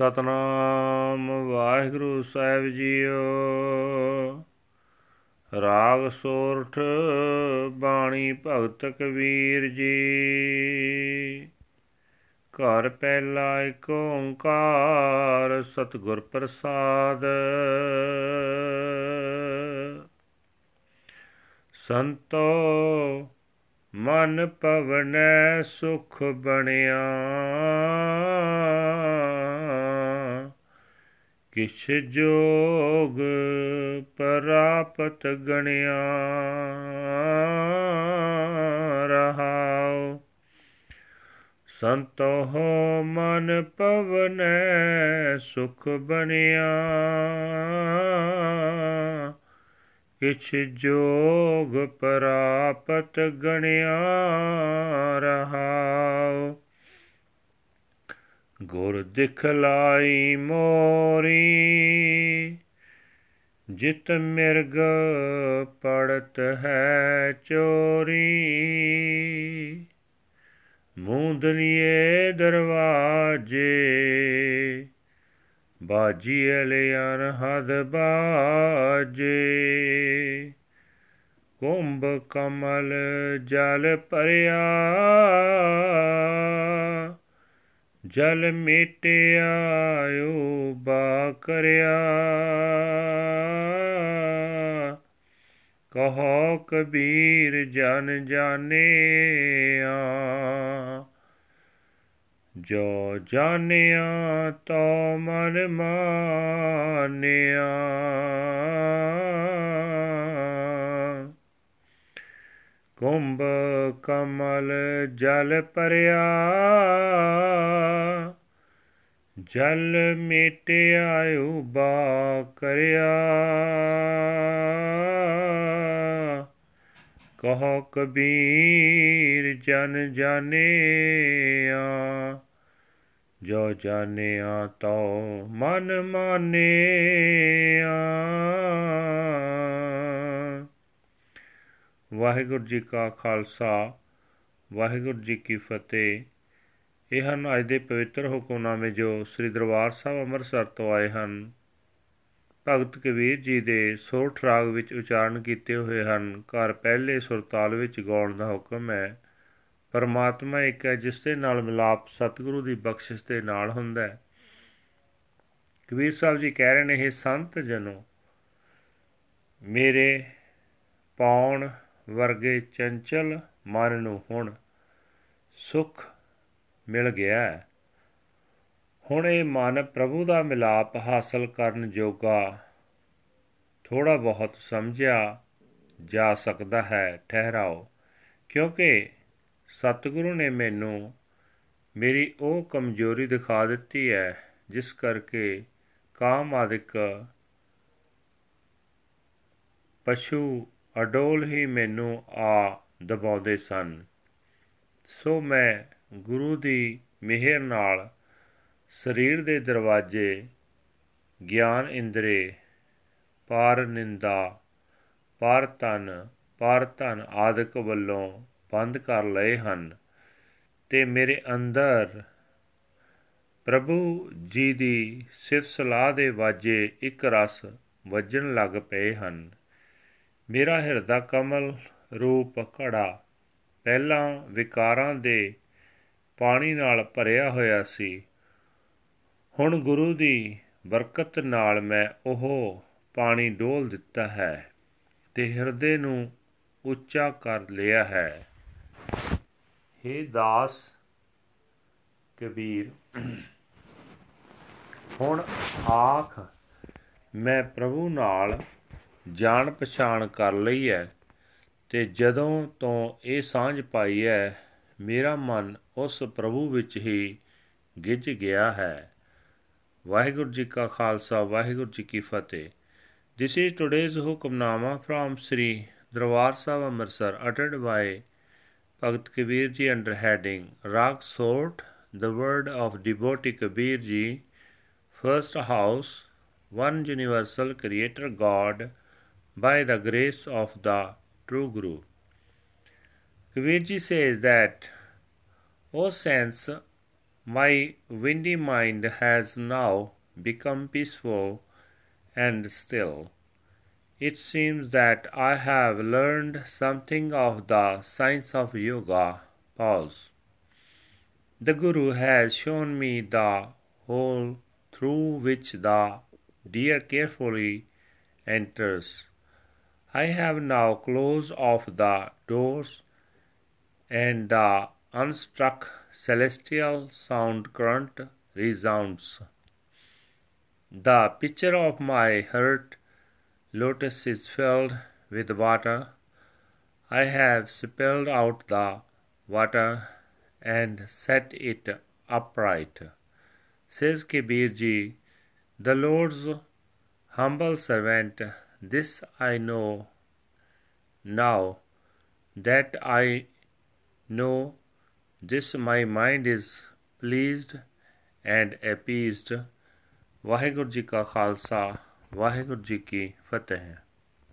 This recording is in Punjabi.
ਸਤਨਾਮ ਵਾਹਿਗੁਰੂ ਸਾਹਿਬ ਜੀਓ। ਰਾਗ ਸੋਰਠ ਬਾਣੀ ਭਗਤ ਕਬੀਰ ਜੀ। ਘਰ ਪਹਿਲਾ ਏਕ ਓੰਕਾਰ ਸਤਿਗੁਰ ਪ੍ਰਸਾਦ। ਸੰਤੋ ਮਨ ਪਵਨੈ ਸੁਖ ਬਣਿਆ। ਕਿਛ ਜੋਗ ਪ੍ਰਾਪਤ ਗਣਿਆ ਰਹਾਉ। ਸੰਤੋ ਮਨ ਪਵਨੈ ਸੁਖ ਬਣਿਆ। ਕਿਛ ਜੋਗ ਪ੍ਰਾਪਤ ਗਣਿਆ ਰਹਾਉ। ਗੁਰ ਦਿਖਲਾਈ ਮੋਰੀ, ਜਿਤ ਮਿਰਗ ਪੜਤ ਹੈ ਚੋਰੀ। ਮੂੰਦਲੀਏ ਦਰਵਾਜੇ ਬਾਜੀ ਅਲਿਆਨ ਹਦ ਬਾਜੇ। ਕੁੰਭ ਕਮਲ ਜਲ ਭਰਿਆ ਜਲ ਮਿਟਿਆਇਓ ਬਾ ਕਰਿਆ। ਕਹੋ ਕਬੀਰ ਜਨ ਜਾਣਿਆ। ਜੋ ਜਾਣਿਆ ਤੋ ਮਨ ਮਾਨਿਆ। ਕੁੰਭ ਕਮਲ ਜਲ ਪਰਿਆ ਜਲ ਮਿਟਿਆਇਓ ਬਾ ਕਰਿਆ। ਕਹੋ ਕਬੀਰ, ਜਨ ਜਾਣਿਆ, ਜੋ ਜਾਣਿਆ ਤੋ ਮਨ ਮਾਨਿਆ। ਵਾਹਿਗੁਰੂ ਜੀ ਕਾ ਖਾਲਸਾ, ਵਾਹਿਗੁਰੂ ਜੀ ਕੀ ਫਤਿਹ। ਇਹ ਹਨ ਅੱਜ ਦੇ ਪਵਿੱਤਰ ਹੁਕਮਨਾਮੇ ਜੋ ਸ੍ਰੀ ਦਰਬਾਰ ਸਾਹਿਬ ਅੰਮ੍ਰਿਤਸਰ ਤੋਂ ਆਏ ਹਨ। ਭਗਤ ਕਬੀਰ ਜੀ ਦੇ ਸੋਠ ਰਾਗ ਵਿੱਚ ਉਚਾਰਨ ਕੀਤੇ ਹੋਏ ਹਨ। ਘਰ ਪਹਿਲੇ ਸੁਰਤਾਲ ਵਿੱਚ ਗਾਉਣ ਦਾ ਹੁਕਮ ਹੈ। ਪਰਮਾਤਮਾ ਇੱਕ ਹੈ, ਜਿਸ ਦੇ ਨਾਲ ਮਿਲਾਪ ਸਤਿਗੁਰੂ ਦੀ ਬਖਸ਼ਿਸ਼ ਦੇ ਨਾਲ ਹੁੰਦਾ ਹੈ। ਕਬੀਰ ਸਾਹਿਬ ਜੀ ਕਹਿ ਰਹੇ ਨੇ ਇਹ ਸੰਤ ਜਨੋ, ਮੇਰੇ ਪਾਉਣ ਵਰਗੇ ਚੰਚਲ ਮਨ ਨੂੰ ਹੁਣ ਸੁਖ ਮਿਲ ਗਿਆ ਹੈ। ਹੁਣ ਇਹ ਮਨ ਪ੍ਰਭੂ ਦਾ ਮਿਲਾਪ ਹਾਸਲ ਕਰਨ ਜੋਗਾ ਥੋੜਾ ਬਹੁਤ ਸਮਝਿਆ ਜਾ ਸਕਦਾ ਹੈ। ਠਹਿਰਾਓ, ਕਿਉਂਕਿ ਸਤਿਗੁਰੂ ਨੇ ਮੈਨੂੰ ਮੇਰੀ ਉਹ ਕਮਜ਼ੋਰੀ ਦਿਖਾ ਦਿੱਤੀ ਹੈ, ਜਿਸ ਕਰਕੇ ਕਾਮ ਆਦਿਕ ਪਸ਼ੂ ਅਡੋਲ ਹੀ ਮੈਨੂੰ ਆ ਦਬਾਉਂਦੇ ਸਨ। ਸੋ ਮੈਂ ਗੁਰੂ ਦੀ ਮਿਹਰ ਨਾਲ ਸਰੀਰ ਦੇ ਦਰਵਾਜ਼ੇ, ਗਿਆਨ ਇੰਦਰੇ, ਪਾਰ ਨਿੰਦਾ, ਪਾਰ ਤਨ ਪਾਰ ਧਨ ਆਦਿਕ ਵੱਲੋਂ ਬੰਦ ਕਰ ਲਏ ਹਨ ਤੇ ਮੇਰੇ ਅੰਦਰ ਪ੍ਰਭੂ ਜੀ ਦੀ ਸਿਫਤ ਸਲਾਹ ਦੇ ਵਾਜੇ ਇੱਕ ਰਸ ਵੱਜਣ ਲੱਗ ਪਏ ਹਨ। ਮੇਰਾ ਹਿਰਦਾ ਕਮਲ ਰੂਪ ਘੜਾ। ਪਹਿਲਾਂ ਵਿਕਾਰਾਂ ਦੇ ਪਾਣੀ ਨਾਲ ਭਰਿਆ ਹੋਇਆ ਸੀ। ਹੁਣ ਗੁਰੂ ਦੀ ਬਰਕਤ ਨਾਲ ਮੈਂ ਉਹ ਪਾਣੀ ਡੋਲ ਦਿੱਤਾ ਹੈ ਤੇ ਹਿਰਦੇ ਨੂੰ ਉੱਚਾ ਕਰ ਲਿਆ ਹੈ। हे ਦਾਸ ਕਬੀਰ, ਹੁਣ ਆਖ, ਮੈਂ ਪ੍ਰਭੂ ਨਾਲ ਜਾਣ ਪਛਾਣ ਕਰ ਲਈ ਹੈ ਤੇ ਜਦੋਂ ਤੋਂ ਇਹ ਸਾਂਝ ਪਾਈ ਹੈ ਮੇਰਾ ਮਨ ਉਸ ਪ੍ਰਭੂ ਵਿੱਚ ਹੀ ਗਿੱਜ ਗਿਆ ਹੈ ਵਾਹਿਗੁਰੂ ਜੀ ਕਾ ਖਾਲਸਾ ਵਾਹਿਗੁਰੂ ਜੀ ਕੀ ਫਤਿਹ this is today's Hukamnama from Sri Darbar Sahib Amritsar ਅਟਟਡ by Bhagat Kabir ji under heading Raag Sorath the word of devotee Kabir ji first house one universal creator God by the grace of the true Guru. Kabir ji says that, O saints, My windy mind has now become peaceful and still. It seems that I have learned something of the science of yoga. Pause. The Guru has shown me the hole through which the deer carefully enters. I have now closed off the doors, and the unstruck celestial sound current resounds. The pitcher of my heart lotus is filled with water. I have spilled out the water and set it upright. Says Kabir the Lord's humble servant, this I know now that I know this my mind is pleased and appeased Waheguru ji ਕਾ ਖਾਲਸਾ ਵਾਹਿਗੁਰੂ ਜੀ ਕੀ ਫਤਿਹ